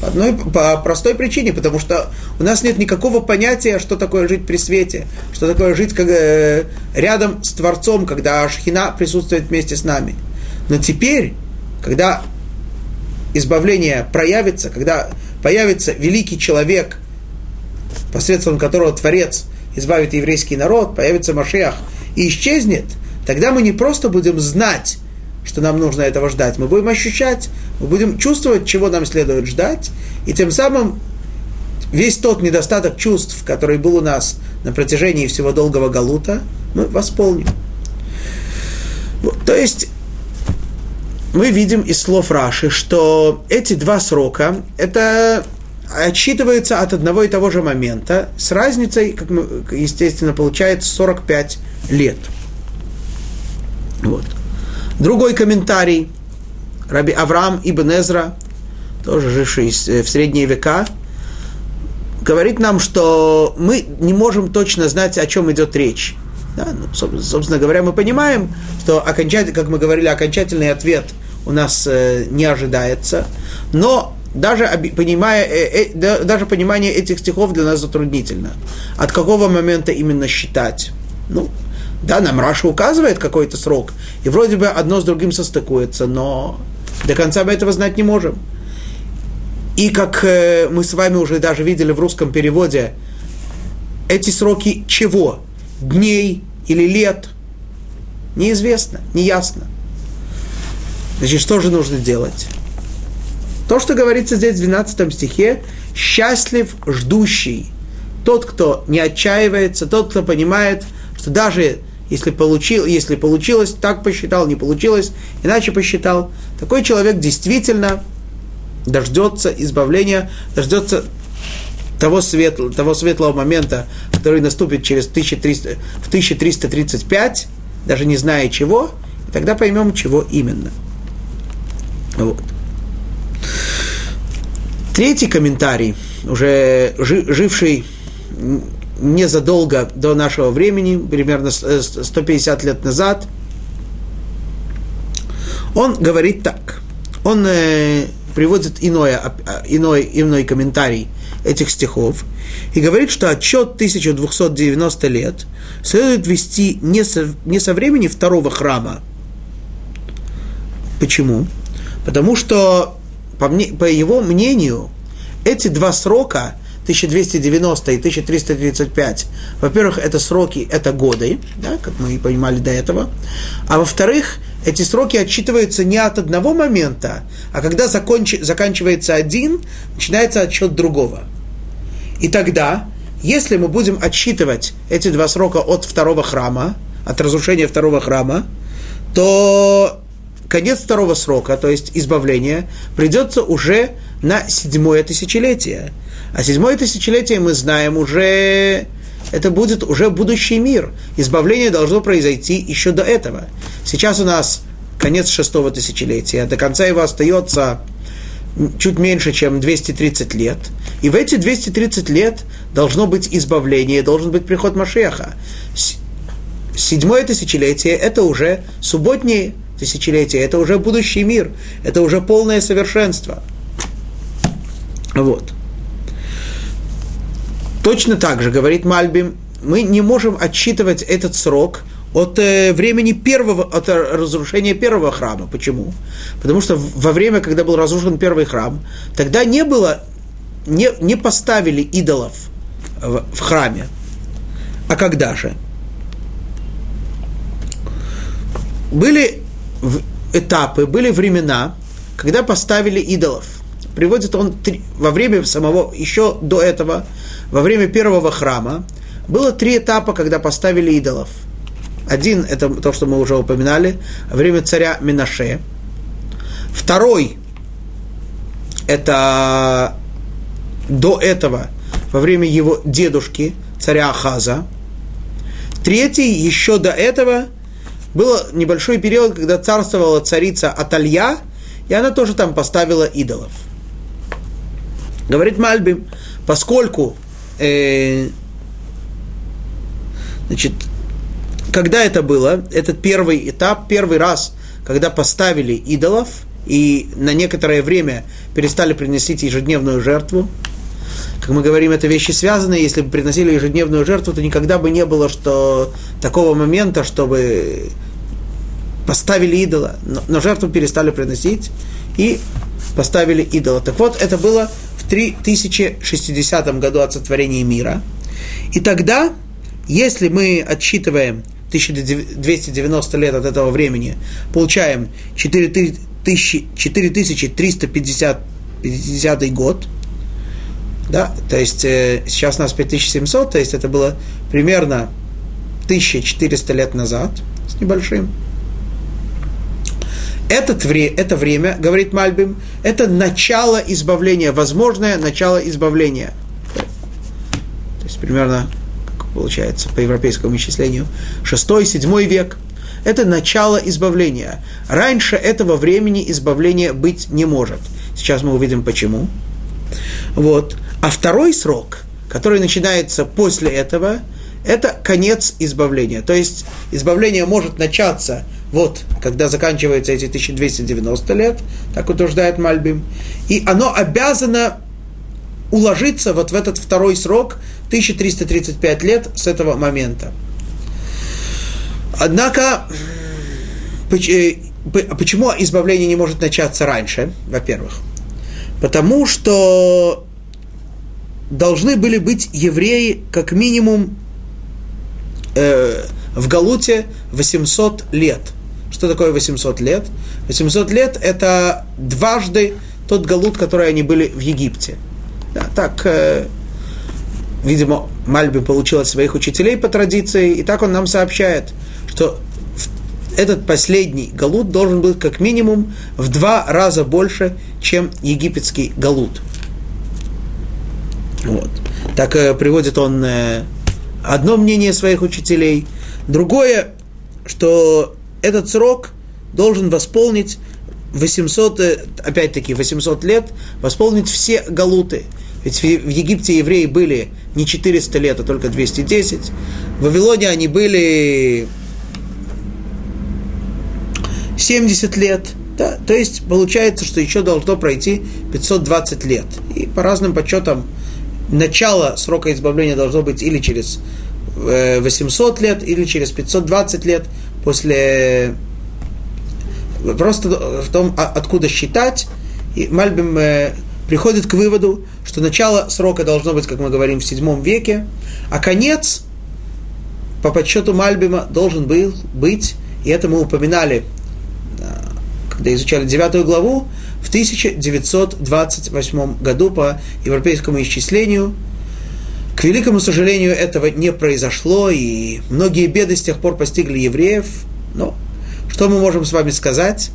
По, одной, по простой причине, потому что у нас нет никакого понятия, что такое жить при свете, что такое жить как, э, рядом с Творцом, когда Ашхина присутствует вместе с нами. Но теперь, когда избавление проявится, когда появится великий человек, посредством которого Творец избавит еврейский народ, появится Машиах и исчезнет – тогда мы не просто будем знать, что нам нужно этого ждать, мы будем ощущать, мы будем чувствовать, чего нам следует ждать, и тем самым весь тот недостаток чувств, который был у нас на протяжении всего долгого галута, мы восполним. Вот, то есть мы видим из слов Раши, что эти два срока, это отсчитывается от одного и того же момента, с разницей, как мы, естественно, получается 45 лет – вот. Другой комментарий. Раби Авраам Ибн Эзра, тоже живший э, в средние века, говорит нам, что мы не можем точно знать, о чем идет речь. Да, ну, собственно говоря, мы понимаем, что окончательно, как мы говорили, окончательный ответ у нас э, не ожидается, но даже, понимая, э, э, даже понимание этих стихов для нас затруднительно. От какого момента именно считать? Ну, да, нам Раша указывает какой-то срок, и вроде бы одно с другим состыкуется, но до конца мы этого знать не можем. И как э, мы с вами уже даже видели в русском переводе, эти сроки чего? Дней или лет? Неизвестно, неясно. Значит, что же нужно делать? То, что говорится здесь в 12 стихе, Счастлив ждущий, тот, кто не отчаивается, тот, кто понимает, что даже если, получил, если получилось, так посчитал, не получилось, иначе посчитал, такой человек действительно дождется избавления, дождется того, светлого, того светлого момента, который наступит через 1300, в 1335, даже не зная чего, и тогда поймем, чего именно. Вот. Третий комментарий, уже живший незадолго до нашего времени, примерно 150 лет назад, он говорит так. Он э, приводит иное, иной, иной комментарий этих стихов и говорит, что отчет 1290 лет следует вести не со, не со времени второго храма. Почему? Потому что, по, мне, по его мнению, эти два срока, 1290 и 1335, во-первых, это сроки, это годы, да, как мы и понимали до этого, а во-вторых, эти сроки отсчитываются не от одного момента, а когда закончи, заканчивается один, начинается отсчет другого. И тогда, если мы будем отсчитывать эти два срока от второго храма, от разрушения второго храма, то конец второго срока, то есть избавление, придется уже на седьмое тысячелетие. А седьмое тысячелетие мы знаем уже, это будет уже будущий мир. Избавление должно произойти еще до этого. Сейчас у нас конец шестого тысячелетия, до конца его остается чуть меньше, чем 230 лет. И в эти 230 лет должно быть избавление, должен быть приход Машеха. Седьмое тысячелетие – это уже субботнее тысячелетие, это уже будущий мир, это уже полное совершенство. Вот. Точно так же, говорит Мальбим, мы не можем отсчитывать этот срок от э, времени первого, от разрушения первого храма. Почему? Потому что во время, когда был разрушен первый храм, тогда не было, не, не поставили идолов в, в храме. А когда же? Были этапы, были времена, когда поставили идолов. Приводит он три, во время самого, еще до этого, во время первого храма, было три этапа, когда поставили идолов – один – это то, что мы уже упоминали, время царя Минаше. Второй – это до этого, во время его дедушки, царя Ахаза. Третий, еще до этого, был небольшой период, когда царствовала царица Аталья, и она тоже там поставила идолов. Говорит Мальбим, поскольку э, значит, когда это было? Этот первый этап, первый раз, когда поставили идолов и на некоторое время перестали приносить ежедневную жертву. Как мы говорим, это вещи связаны. Если бы приносили ежедневную жертву, то никогда бы не было что, такого момента, чтобы поставили идола, но, но жертву перестали приносить и поставили идола. Так вот, это было в 3060 году от сотворения мира. И тогда, если мы отсчитываем 1290 лет от этого времени, получаем 4350 год, да, то есть э, сейчас у нас 5700, то есть это было примерно 1400 лет назад с небольшим. Этот это время, говорит Мальбим, это начало избавления, возможное начало избавления. То есть примерно получается, по европейскому исчислению, 6-7 век. Это начало избавления. Раньше этого времени избавления быть не может. Сейчас мы увидим почему. Вот. А второй срок, который начинается после этого, это конец избавления. То есть избавление может начаться вот, когда заканчиваются эти 1290 лет, так утверждает Мальбим, и оно обязано уложиться вот в этот второй срок, 1335 лет с этого момента. Однако, э, почему избавление не может начаться раньше, во-первых? Потому что должны были быть евреи как минимум э, в Галуте 800 лет. Что такое 800 лет? 800 лет – это дважды тот Галут, который они были в Египте – Да, так, э, видимо, Мальбим получил от своих учителей по традиции, и так он нам сообщает, что этот последний галут должен быть как минимум в два раза больше, чем египетский галут. Вот. Так э, приводит он э, одно мнение своих учителей. Другое, что этот срок должен восполнить 800, э, опять-таки, 800 лет, восполнить все галуты. Ведь в Египте евреи были не 400 лет, а только 210. В Вавилоне они были 70 лет. Да, то есть получается, что еще должно пройти 520 лет. И по разным подсчетам начало срока избавления должно быть или через 800 э, лет, или через 520 лет после... Просто в том, а, откуда считать. И Мальбим э, приходит к выводу, что начало срока должно быть, как мы говорим, в 7 веке, а конец, по подсчету Мальбима, должен был быть, и это мы упоминали, э, когда изучали 9 главу, в 1928 году по европейскому исчислению. К великому сожалению, этого не произошло, и многие беды с тех пор постигли евреев. Но что мы можем с вами сказать?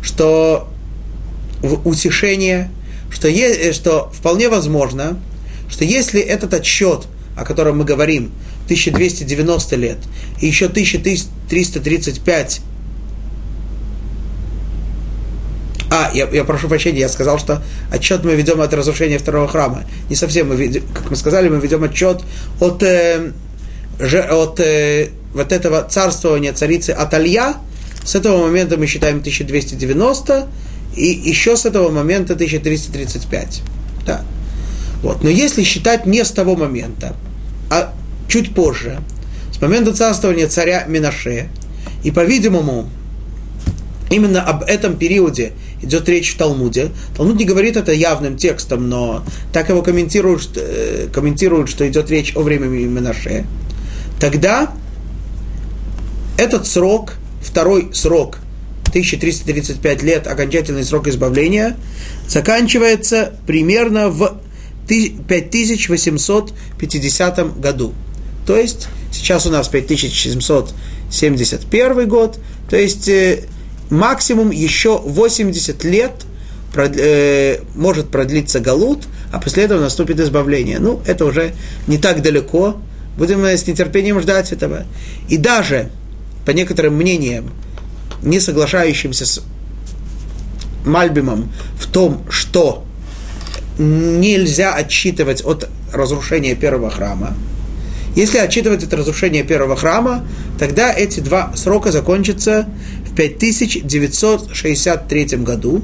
Что в утешение, что, е, что вполне возможно, что если этот отсчет, о котором мы говорим, 1290 лет, и еще 1335 А, я, я прошу прощения, я сказал, что отчет мы ведем от разрушения второго храма. Не совсем, мы ведем, как мы сказали, мы ведем отчет от, э, от э, вот этого царствования царицы Аталья. С этого момента мы считаем 1290, и еще с этого момента 1335. Да. Вот. Но если считать не с того момента, а чуть позже, с момента царствования царя Минаше, и, по-видимому, именно об этом периоде идет речь в Талмуде. Талмуд не говорит это явным текстом, но так его комментируют, э, комментируют что идет речь о времени Менаше. Тогда этот срок, второй срок, 1335 лет, окончательный срок избавления, заканчивается примерно в 5850 году. То есть сейчас у нас 5771 год, то есть э, максимум еще 80 лет э, может продлиться галут, а после этого наступит избавление. Ну, это уже не так далеко. Будем с нетерпением ждать этого. И даже, по некоторым мнениям, не соглашающимся с Мальбимом в том, что нельзя отсчитывать от разрушения первого храма. Если отчитывать от разрушения первого храма, тогда эти два срока закончатся в 5963 году,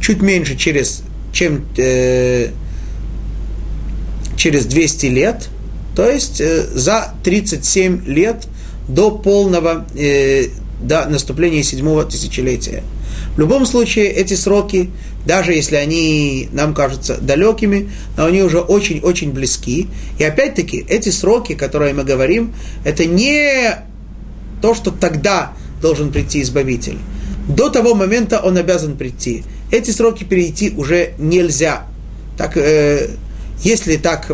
чуть меньше, через, чем э, через 200 лет, то есть э, за 37 лет до полного, э, до наступления седьмого тысячелетия. В любом случае, эти сроки, даже если они нам кажутся далекими, но они уже очень-очень близки. И опять-таки, эти сроки, которые мы говорим, это не то, что тогда должен прийти Избавитель. До того момента он обязан прийти. Эти сроки перейти уже нельзя. Так, э, если так,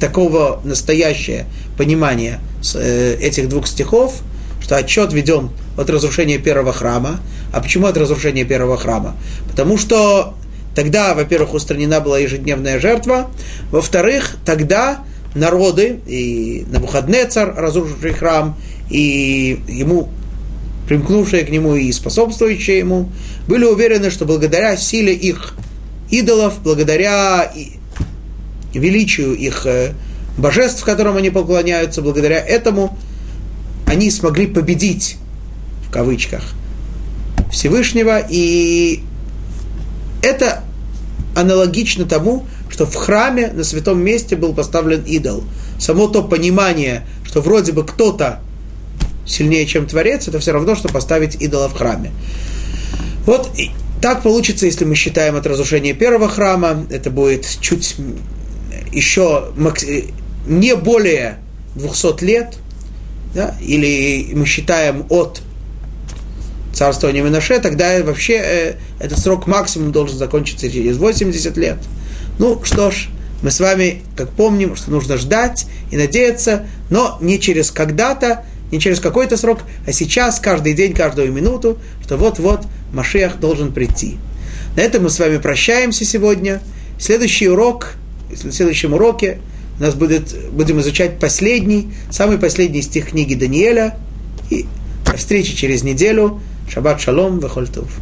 такого настоящее понимание э, этих двух стихов, что отчет веден от разрушения первого храма. А почему от разрушения первого храма? Потому что тогда, во-первых, устранена была ежедневная жертва, во-вторых, тогда народы, и на выходные царь, разрушивший храм, и ему примкнувшие к нему и способствующие ему, были уверены, что благодаря силе их идолов, благодаря величию их э, божеств, которым они поклоняются, благодаря этому они смогли победить, в кавычках, Всевышнего, и это аналогично тому, что в храме на святом месте был поставлен идол. Само то понимание, что вроде бы кто-то сильнее, чем Творец, это все равно, что поставить идола в храме. Вот так получится, если мы считаем от разрушения первого храма, это будет чуть еще не более 200 лет, да, или мы считаем от царствования Минаше, тогда вообще э, этот срок максимум должен закончиться через 80 лет. Ну что ж, мы с вами, как помним, что нужно ждать и надеяться, но не через когда-то, не через какой-то срок, а сейчас, каждый день, каждую минуту, что вот-вот Машиах должен прийти. На этом мы с вами прощаемся сегодня. Следующий урок, в следующем уроке у нас будет, будем изучать последний, самый последний стих книги Даниэля. И до встречи через неделю. Шаббат шалом, вехольтов.